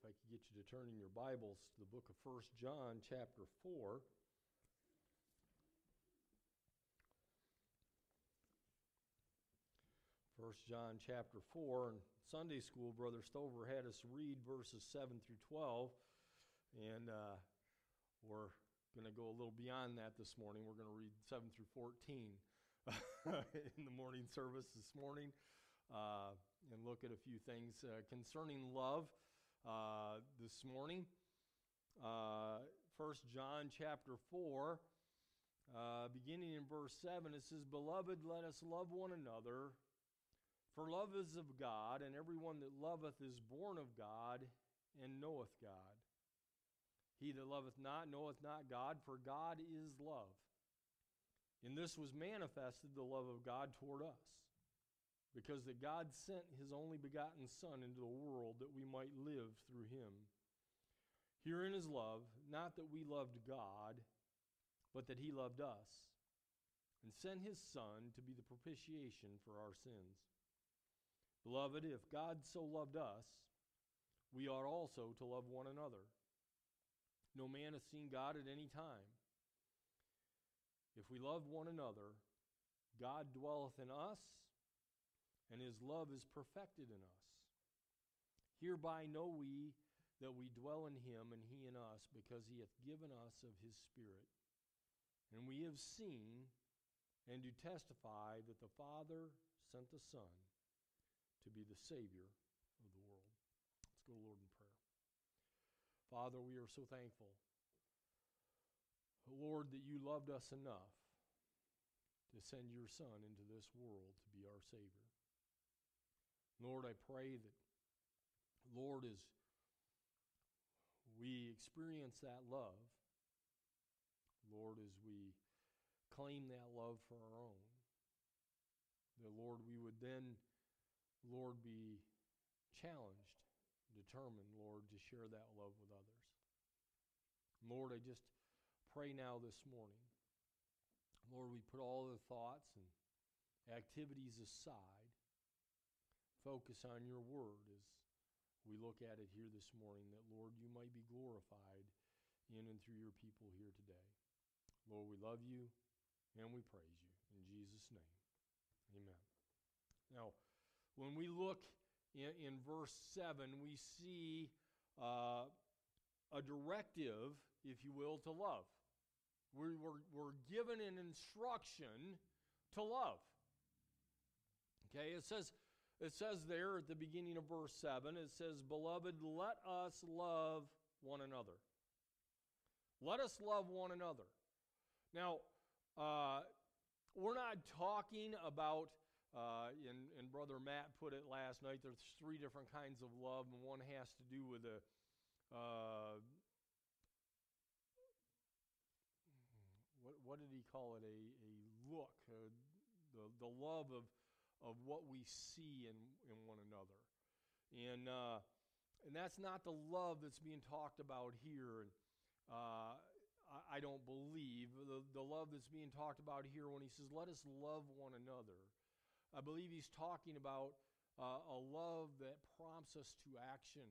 if I could get you to turn in your Bibles to the book of 1 John, chapter 4. First John chapter 4 and Sunday school brother Stover had us read verses 7 through 12 and uh, we're going to go a little beyond that this morning we're going to read 7 through 14 in the morning service this morning uh, and look at a few things uh, concerning love uh, this morning. Uh, First John chapter 4, uh, beginning in verse 7, it says, Beloved, let us love one another, for love is of God, and everyone that loveth is born of God and knoweth God. He that loveth not knoweth not God, for God is love. In this was manifested the love of God toward us because that God sent his only begotten Son into the world that we might live through him. Herein is love, not that we loved God, but that he loved us, and sent his Son to be the propitiation for our sins. Beloved, if God so loved us, we ought also to love one another. No man hath seen God at any time. If we love one another, God dwelleth in us and his love is perfected in us. Hereby know we that we dwell in him and he in us, because he hath given us of his Spirit. And we have seen and do testify that the Father sent the Son to be the Savior of the world. Let's go to Lord in prayer. Father, we are so thankful, Lord, that you loved us enough to send your Son into this world to be our Savior. Lord, I pray that, Lord, as we experience that love, Lord, as we claim that love for our own, that, Lord, we would then, Lord, be challenged, determined, Lord, to share that love with others. Lord, I just pray now this morning. Lord, we put all the thoughts and activities aside focus on your word as we look at it here this morning, that, Lord, you might be glorified in and through your people here today. Lord, we love you and we praise you. In Jesus' name, amen. Now, when we look in, in verse 7, we see uh, a directive, if you will, to love. We were, we're given an instruction to love. Okay, it says, it says there at the beginning of verse 7, it says, Beloved, let us love one another. Let us love one another. Now, uh, we're not talking about, uh, and, and Brother Matt put it last night, there's three different kinds of love, and one has to do with a. Uh, what, what did he call it? A, a look, uh, the, the love of of what we see in, in one another. And, uh, and that's not the love that's being talked about here. Uh, I, I don't believe the, the love that's being talked about here when he says, let us love one another. I believe he's talking about uh, a love that prompts us to action.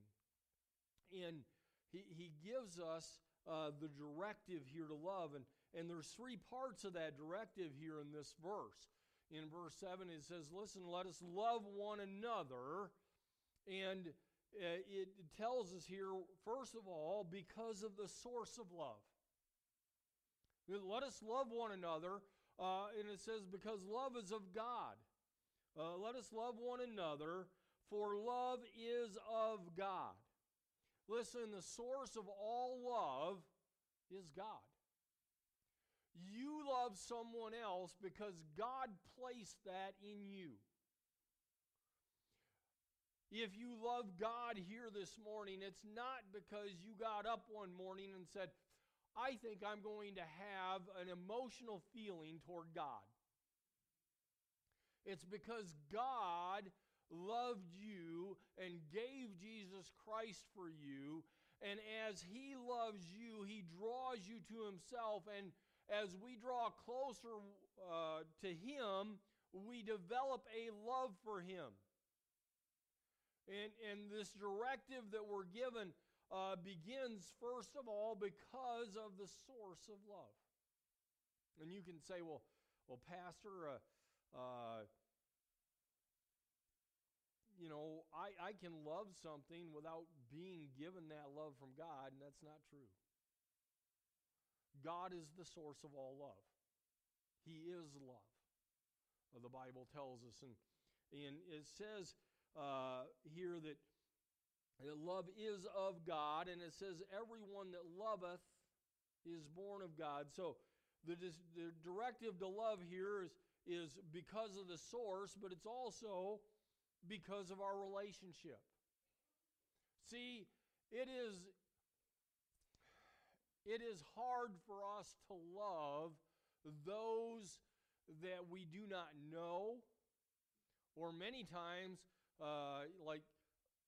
And he, he gives us uh, the directive here to love. And, and there's three parts of that directive here in this verse in verse 7, it says, Listen, let us love one another. And uh, it tells us here, first of all, because of the source of love. Let us love one another. Uh, and it says, because love is of God. Uh, let us love one another, for love is of God. Listen, the source of all love is God. You love someone else because God placed that in you. If you love God here this morning, it's not because you got up one morning and said, I think I'm going to have an emotional feeling toward God. It's because God loved you and gave Jesus Christ for you. And as He loves you, He draws you to Himself. And as we draw closer uh, to Him, we develop a love for Him. And, and this directive that we're given uh, begins, first of all, because of the source of love. And you can say, well, well, Pastor, uh, uh, you know, I, I can love something without being given that love from God, and that's not true. God is the source of all love. He is love. The Bible tells us. And, and it says uh, here that love is of God, and it says, everyone that loveth is born of God. So the, the directive to love here is, is because of the source, but it's also because of our relationship. See, it is it is hard for us to love those that we do not know, or many times, uh, like,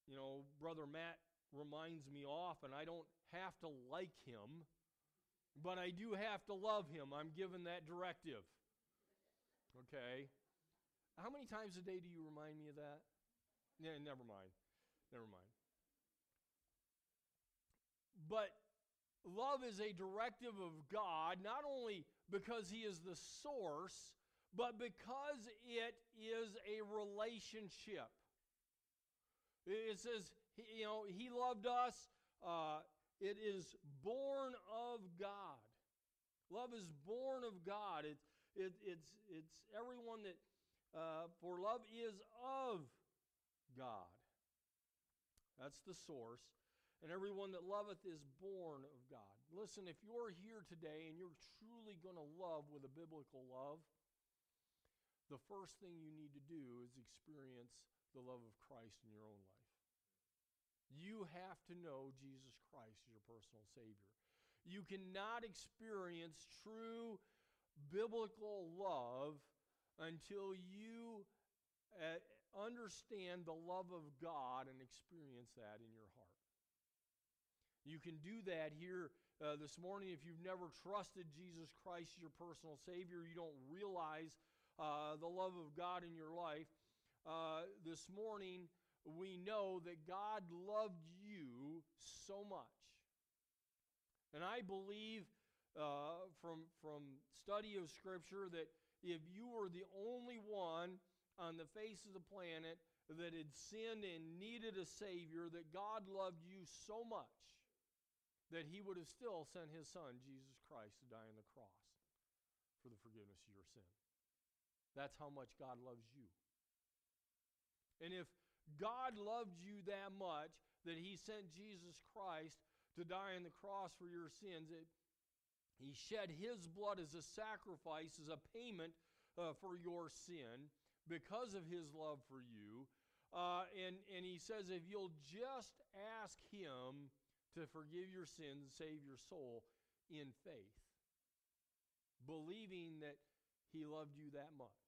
you know, Brother Matt reminds me often, I don't have to like him, but I do have to love him. I'm given that directive. Okay? How many times a day do you remind me of that? Yeah, never mind. Never mind. But love is a directive of God, not only because He is the source, but because it is a relationship. It says, you know, He loved us. Uh, it is born of God. Love is born of God. It, it, it's, it's everyone that, uh, for love is of God. That's the source. And everyone that loveth is born of God. Listen, if you're here today and you're truly going to love with a biblical love, the first thing you need to do is experience the love of Christ in your own life. You have to know Jesus Christ as your personal Savior. You cannot experience true biblical love until you uh, understand the love of God and experience that in your heart. You can do that here uh, this morning if you've never trusted Jesus Christ as your personal Savior. You don't realize uh, the love of God in your life. Uh, this morning, we know that God loved you so much. And I believe uh, from, from study of Scripture that if you were the only one on the face of the planet that had sinned and needed a Savior, that God loved you so much that He would have still sent His Son, Jesus Christ, to die on the cross for the forgiveness of your sin. That's how much God loves you. And if God loved you that much that He sent Jesus Christ to die on the cross for your sins, it, He shed His blood as a sacrifice, as a payment uh, for your sin because of his love for you. Uh, and, and he says, if you'll just ask him to forgive your sins and save your soul in faith, believing that he loved you that much,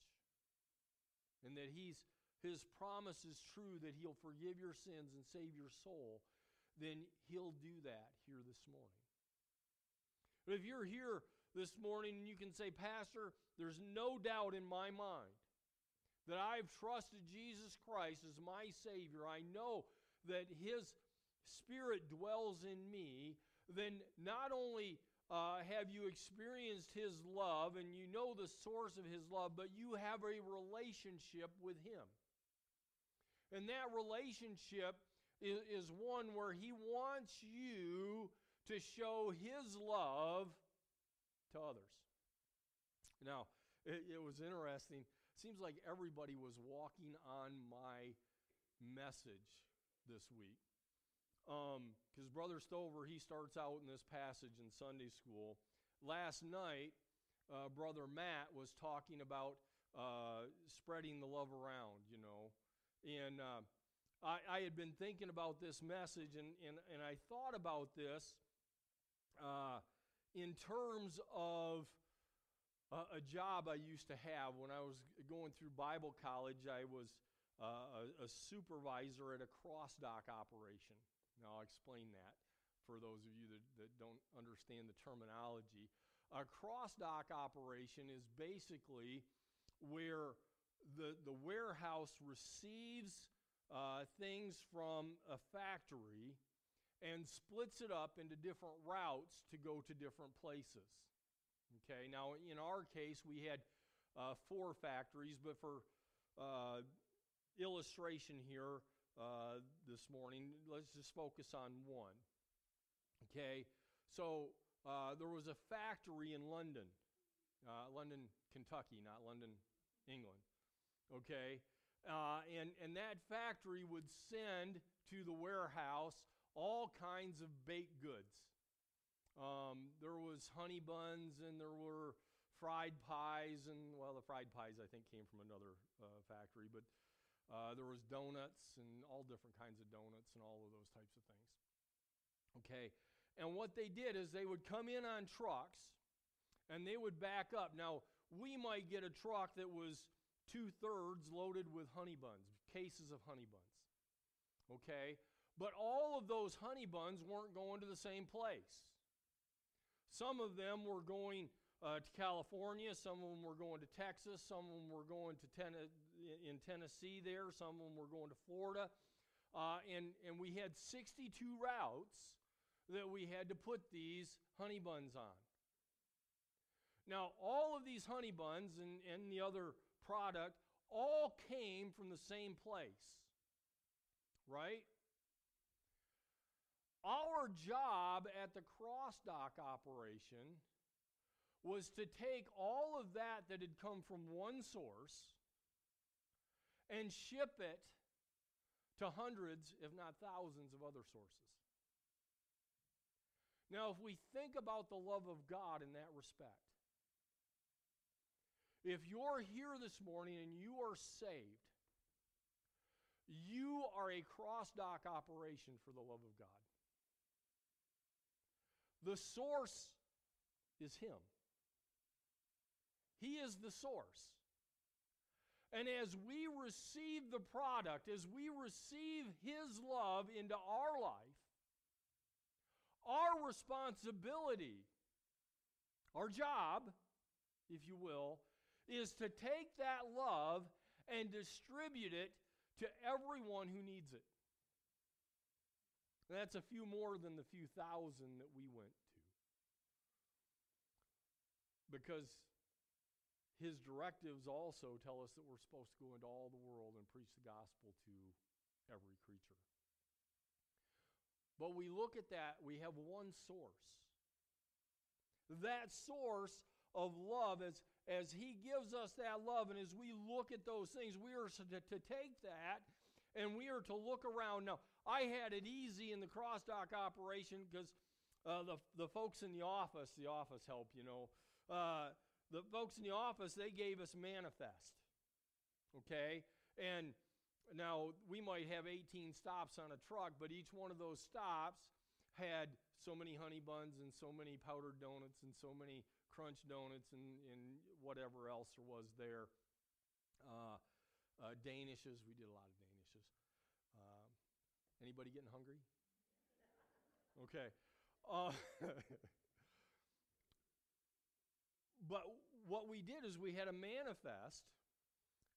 and that he's, his promise is true that he'll forgive your sins and save your soul, then he'll do that here this morning. But if you're here this morning and you can say, Pastor, there's no doubt in my mind that I've trusted Jesus Christ as my Savior, I know that His Spirit dwells in me, then not only uh, have you experienced His love and you know the source of His love, but you have a relationship with Him. And that relationship is, is one where He wants you to show His love to others. Now, it, it was interesting seems like everybody was walking on my message this week. Because um, Brother Stover, he starts out in this passage in Sunday school. Last night, uh, Brother Matt was talking about uh, spreading the love around, you know. And uh, I, I, had been thinking about this message, and, and, and I thought about this uh, in terms of a, a job I used to have when I was going through Bible college. I was uh, a, a supervisor at a cross dock operation. Now, I'll explain that for those of you that, that don't understand the terminology. A cross dock operation is basically where the, the warehouse receives uh, things from a factory and splits it up into different routes to go to different places. Okay, now in our case, we had uh, four factories, but for uh, illustration here uh, this morning, let's just focus on one. Okay, so uh, there was a factory in London, uh, London, Kentucky, not London, England. Okay, uh, and, and that factory would send to the warehouse all kinds of baked goods. Um, there was honey buns and there were fried pies and well the fried pies i think came from another uh, factory but uh, there was donuts and all different kinds of donuts and all of those types of things. Okay. And what they did is they would come in on trucks and they would back up. Now we might get a truck that was two thirds loaded with honey buns cases of honey buns. Okay. But all of those honey buns weren't going to the same place. Some of them were going uh, to California, some of them were going to Texas, some of them were going to ten- in Tennessee there, some of them were going to Florida. Uh, and, and we had 62 routes that we had to put these honey buns on. Now, all of these honey buns and, and the other product all came from the same place, right? Our job at the cross dock operation was to take all of that that had come from one source and ship it to hundreds, if not thousands, of other sources. Now, if we think about the love of God in that respect, if you're here this morning and you are saved, you are a cross dock operation for the love of God. The source is Him. He is the source. And as we receive the product, as we receive His love into our life, our responsibility, our job, if you will, is to take that love and distribute it to everyone who needs it. That's a few more than the few thousand that we went to. Because his directives also tell us that we're supposed to go into all the world and preach the gospel to every creature. But we look at that, we have one source. That source of love, as, as he gives us that love, and as we look at those things, we are to, to take that and we are to look around. Now, I had it easy in the cross dock operation because uh, the, the folks in the office, the office help, you know, uh, the folks in the office, they gave us manifest. Okay? And now we might have 18 stops on a truck, but each one of those stops had so many honey buns and so many powdered donuts and so many crunch donuts and, and whatever else there was there. Uh, uh, Danishes, we did a lot of Danishes. Anybody getting hungry? Okay. Uh, but what we did is we had a manifest,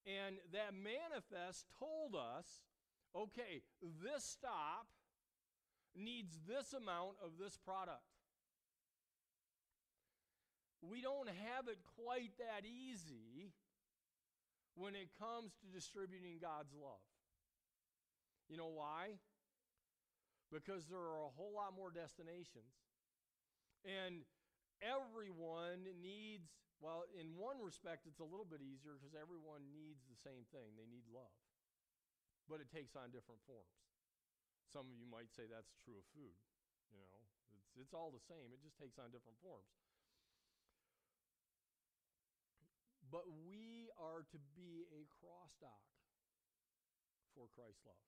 and that manifest told us okay, this stop needs this amount of this product. We don't have it quite that easy when it comes to distributing God's love. You know why? because there are a whole lot more destinations. And everyone needs, well, in one respect, it's a little bit easier because everyone needs the same thing. They need love. But it takes on different forms. Some of you might say that's true of food. You know, it's, it's all the same, it just takes on different forms. But we are to be a cross dock for Christ's love.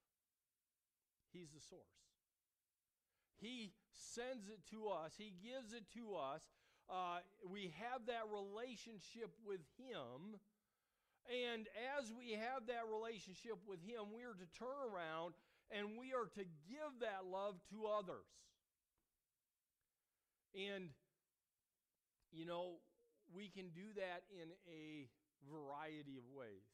He's the source. He sends it to us, He gives it to us. Uh, we have that relationship with Him. And as we have that relationship with Him, we are to turn around and we are to give that love to others. And, you know, we can do that in a variety of ways.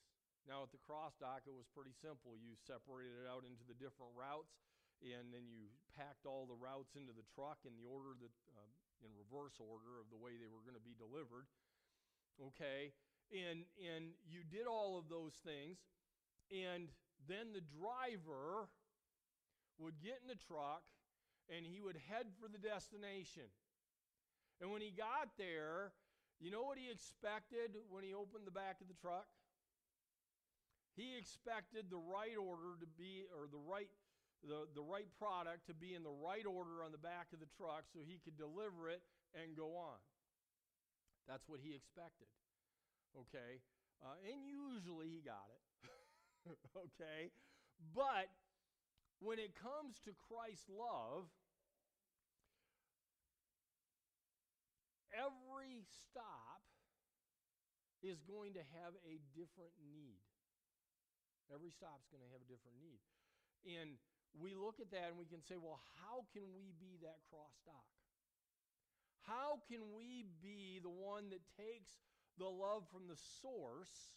Now, at the cross dock, it was pretty simple. You separated it out into the different routes, and then you packed all the routes into the truck in the order that, uh, in reverse order of the way they were going to be delivered. Okay, and and you did all of those things, and then the driver would get in the truck, and he would head for the destination. And when he got there, you know what he expected when he opened the back of the truck? He expected the right order to be, or the right, the, the right product to be in the right order on the back of the truck so he could deliver it and go on. That's what he expected. Okay? Uh, and usually he got it. okay? But when it comes to Christ's love, every stop is going to have a different need. Every stop's going to have a different need. And we look at that and we can say, well, how can we be that cross dock? How can we be the one that takes the love from the source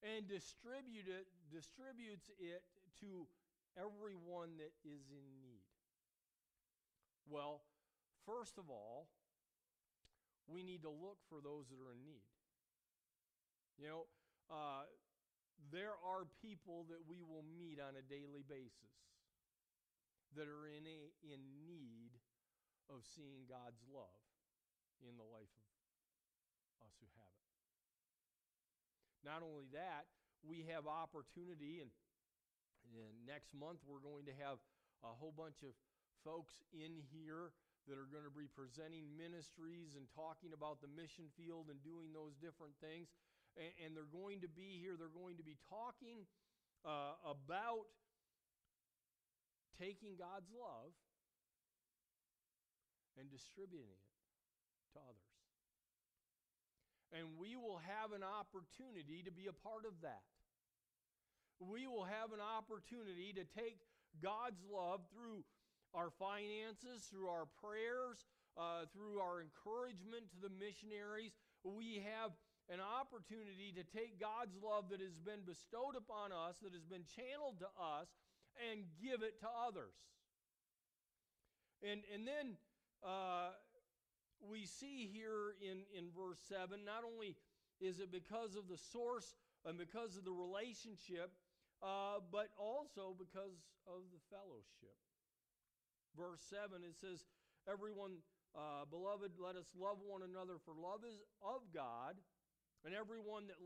and distribute it, distributes it to everyone that is in need? Well, first of all, we need to look for those that are in need. You know, uh, there are people that we will meet on a daily basis that are in, a, in need of seeing God's love in the life of us who have it. Not only that, we have opportunity, and, and next month we're going to have a whole bunch of folks in here that are going to be presenting ministries and talking about the mission field and doing those different things and, and they're going to be here. They're going to be talking uh, about taking God's love and distributing it to others. And we will have an opportunity to be a part of that. We will have an opportunity to take God's love through our finances, through our prayers, uh, through our encouragement to the missionaries. We have an opportunity to take God's love that has been bestowed upon us, that has been channeled to us, and give it to others. And, and then uh, we see here in, in verse 7 not only is it because of the source and because of the relationship, uh, but also because of the fellowship. Verse 7 it says, Everyone, uh, beloved, let us love one another, for love is of God and everyone that,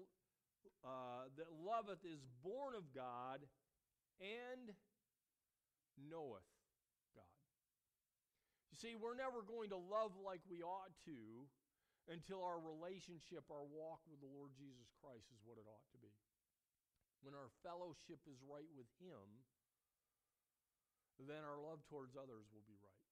uh, that loveth is born of God and knoweth God. You see, we're never going to love like we ought to until our relationship, our walk with the Lord Jesus Christ is what it ought to be. When our fellowship is right with Him, then our love towards others will be right.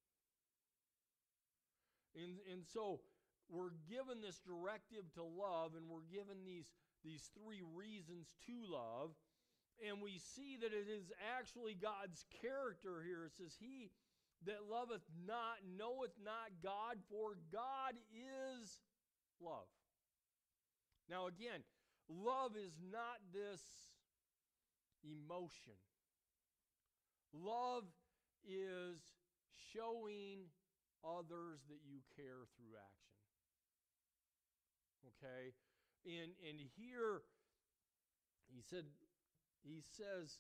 And, and so we're given this directive to love, and we're given these, these three reasons to love. And we see that it is actually God's character here. It says, He that loveth not knoweth not God, for God is love. Now, again, love is not this emotion, love is showing others that you care through action. Okay? And and here he said he says,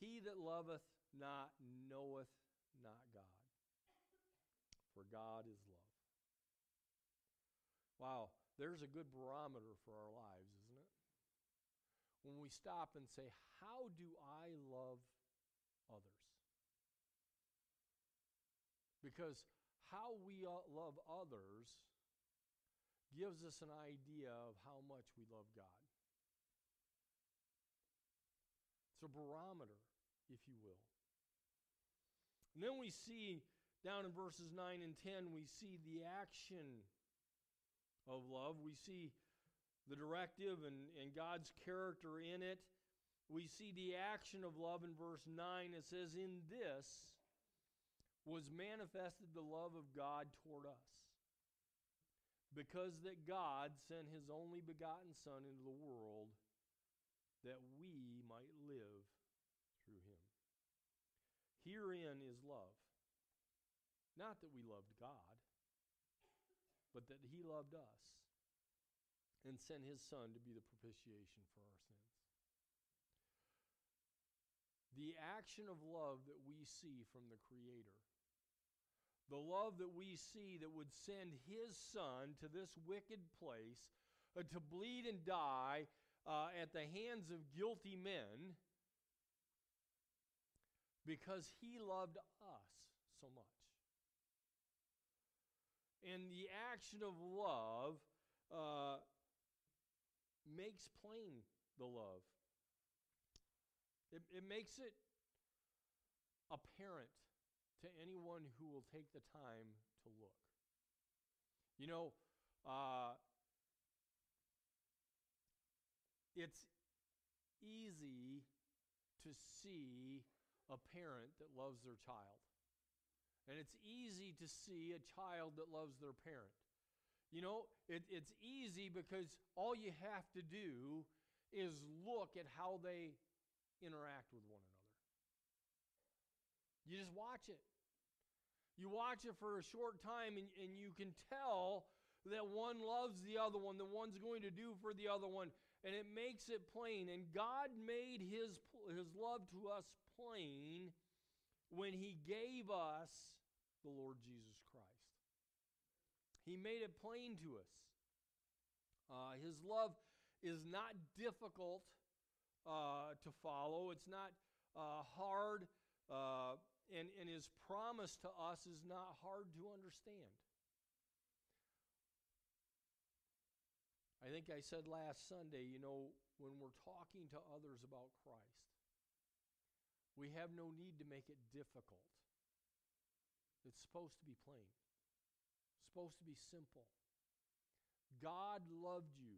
He that loveth not knoweth not God. For God is love. Wow, there's a good barometer for our lives, isn't it? When we stop and say, How do I love others? Because how we love others gives us an idea of how much we love God. It's a barometer, if you will. And then we see down in verses 9 and 10, we see the action of love. We see the directive and, and God's character in it. We see the action of love in verse 9. It says, In this was manifested the love of God toward us because that God sent his only begotten Son into the world that we might live through him. Herein is love. Not that we loved God, but that he loved us and sent his son to be the propitiation for our sins. The action of love that we see from the Creator, the love that we see that would send his son to this wicked place uh, to bleed and die uh, at the hands of guilty men because he loved us so much. And the action of love uh, makes plain the love. It, it makes it apparent to anyone who will take the time to look. You know, uh, it's easy to see a parent that loves their child. And it's easy to see a child that loves their parent. You know, it, it's easy because all you have to do is look at how they interact with one another. You just watch it. You watch it for a short time, and, and you can tell that one loves the other one, the one's going to do for the other one, and it makes it plain. And God made his, his love to us plain when he gave us the Lord Jesus Christ. He made it plain to us. Uh, his love is not difficult uh, to follow, it's not uh, hard, uh, and, and his promise to us is not hard to understand. I think I said last Sunday, you know, when we're talking to others about Christ, we have no need to make it difficult. It's supposed to be plain, it's supposed to be simple. God loved you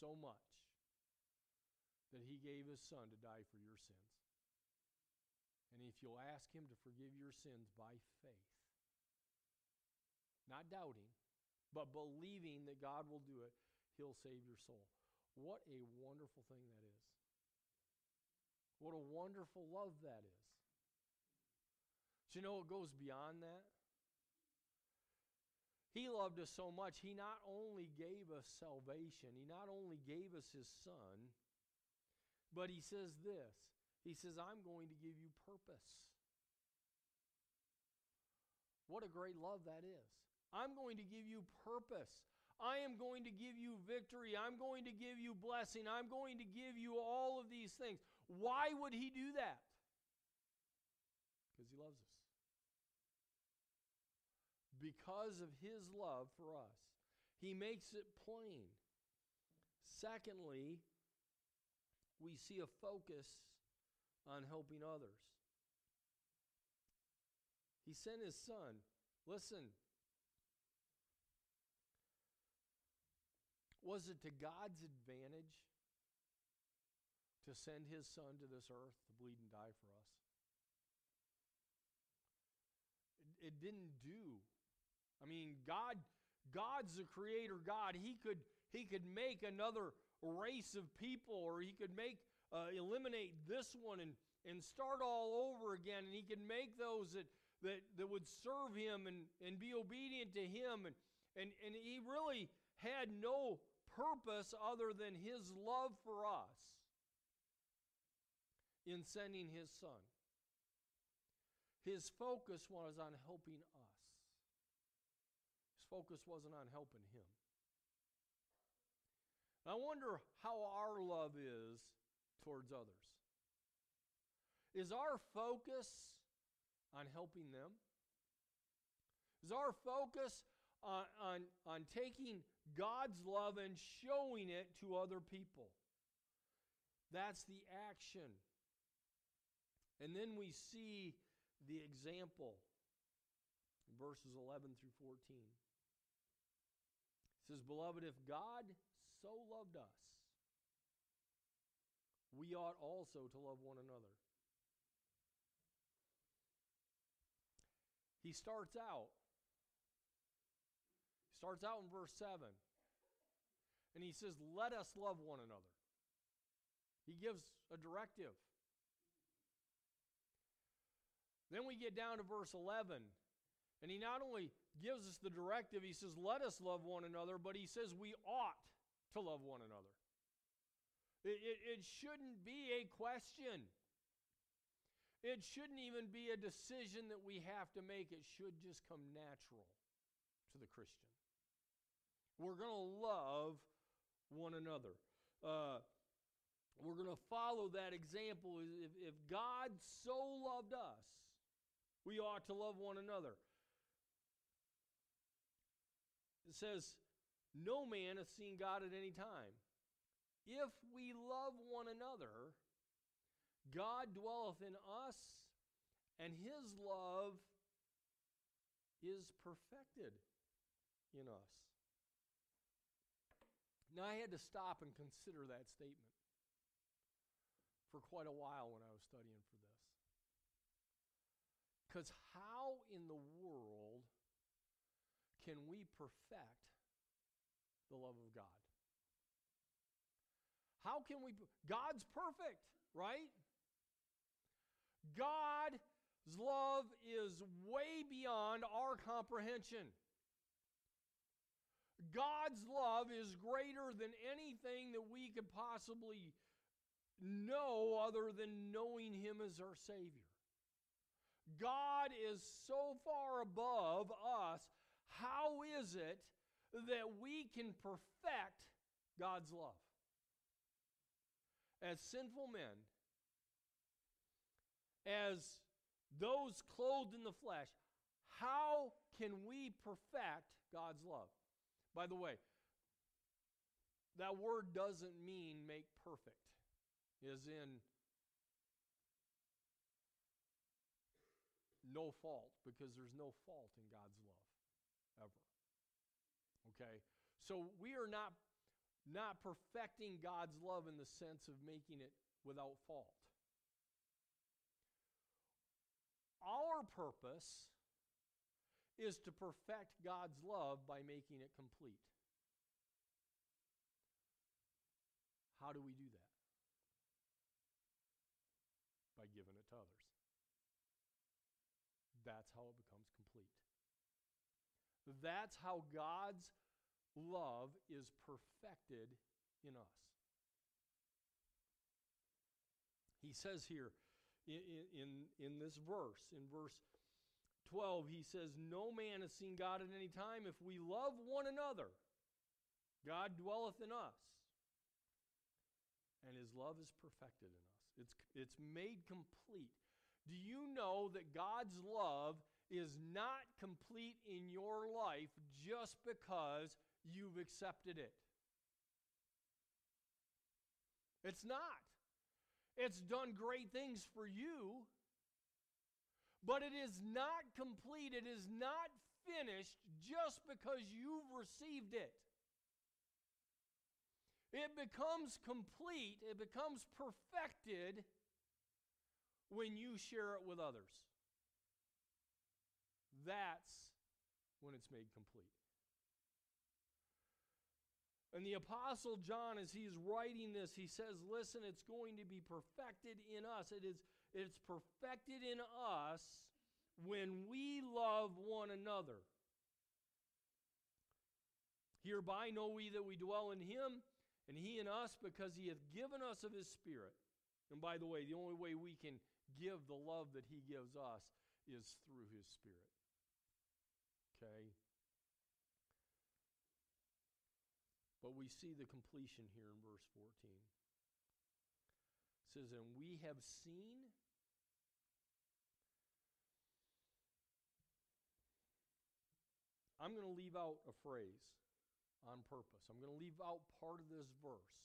so much that he gave his son to die for your sins. And if you'll ask him to forgive your sins by faith, not doubting, but believing that God will do it, he'll save your soul. What a wonderful thing that is. What a wonderful love that is. But you know, it goes beyond that. He loved us so much, He not only gave us salvation, He not only gave us His Son, but He says this He says, I'm going to give you purpose. What a great love that is. I'm going to give you purpose. I am going to give you victory. I'm going to give you blessing. I'm going to give you all of these things. Why would he do that? Because he loves us. Because of his love for us, he makes it plain. Secondly, we see a focus on helping others. He sent his son. Listen, Was it to God's advantage to send his son to this earth to bleed and die for us? It, it didn't do. I mean, God God's the creator God. He could he could make another race of people or he could make uh, eliminate this one and and start all over again and he could make those that that, that would serve him and, and be obedient to him and, and and he really had no purpose other than his love for us in sending his son. His focus was on helping us. His focus wasn't on helping him. I wonder how our love is towards others. Is our focus on helping them? Is our focus on, on, on taking God's love and showing it to other people. That's the action. And then we see the example in verses 11 through 14. It says, Beloved, if God so loved us, we ought also to love one another. He starts out Starts out in verse 7. And he says, Let us love one another. He gives a directive. Then we get down to verse 11, and he not only gives us the directive, he says, Let us love one another, but he says we ought to love one another. It, it, it shouldn't be a question. It shouldn't even be a decision that we have to make. It should just come natural to the Christian. We're going to love one another. Uh, we're going to follow that example. If, if God so loved us, we ought to love one another. It says, No man has seen God at any time. If we love one another, God dwelleth in us, and his love is perfected in us. Now, I had to stop and consider that statement for quite a while when I was studying for this. Because how in the world can we perfect the love of God? How can we? God's perfect, right? God's love is way beyond our comprehension. God's love is greater than anything that we could possibly know other than knowing Him as our Savior. God is so far above us. How is it that we can perfect God's love? As sinful men, as those clothed in the flesh, how can we perfect God's love? By the way, that word doesn't mean make perfect, as in no fault, because there's no fault in God's love, ever. Okay? So we are not, not perfecting God's love in the sense of making it without fault. Our purpose is to perfect God's love by making it complete. How do we do that? By giving it to others. That's how it becomes complete. That's how God's love is perfected in us. He says here, in, in, in this verse, in verse 12, he says, No man has seen God at any time. If we love one another, God dwelleth in us, and his love is perfected in us. It's, it's made complete. Do you know that God's love is not complete in your life just because you've accepted it? It's not. It's done great things for you, but it is not complete. It is not finished just because you've received it. It becomes complete, it becomes perfected when you share it with others. That's when it's made complete. And the Apostle John, as he's writing this, he says, Listen, it's going to be perfected in us. It is, it's perfected in us when we love one another. Hereby know we that we dwell in him, and he in us, because he hath given us of his Spirit. And by the way, the only way we can give the love that he gives us is through his Spirit. Okay? But we see the completion here in verse 14. It says, And we have seen I'm going to leave out a phrase on purpose. I'm going to leave out part of this verse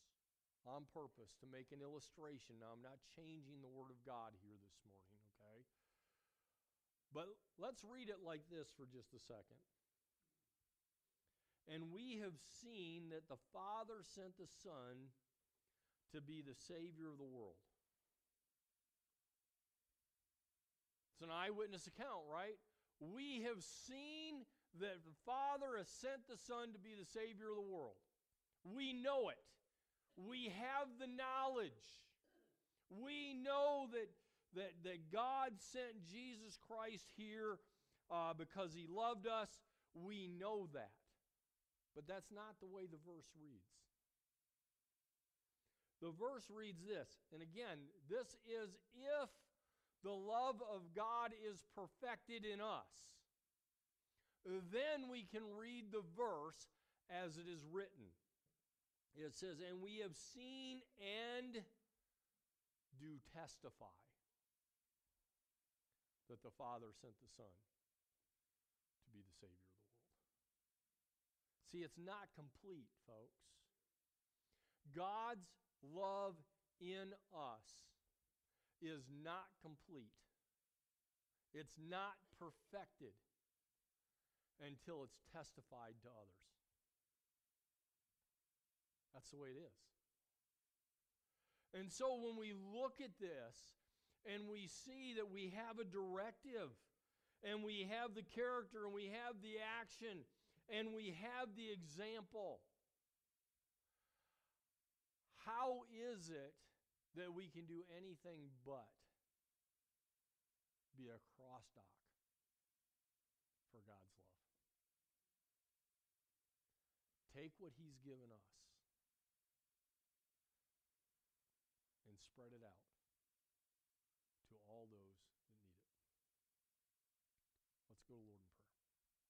on purpose to make an illustration. Now, I'm not changing the Word of God here this morning, okay? But let's read it like this for just a second. And we have seen that the Father sent the Son to be the Savior of the world. It's an eyewitness account, right? We have seen that the Father has sent the Son to be the Savior of the world. We know it. We have the knowledge. We know that, that, that God sent Jesus Christ here uh, because he loved us. We know that. But that's not the way the verse reads. The verse reads this, and again, this is if the love of God is perfected in us. Then we can read the verse as it is written. It says, And we have seen and do testify that the Father sent the Son to be the Savior. See, it's not complete, folks. God's love in us is not complete, it's not perfected until it's testified to others. That's the way it is. And so when we look at this and we see that we have a directive and we have the character and we have the action and we have the example, how is it that we can do anything but be a cross dock for God's love? Take what He's given us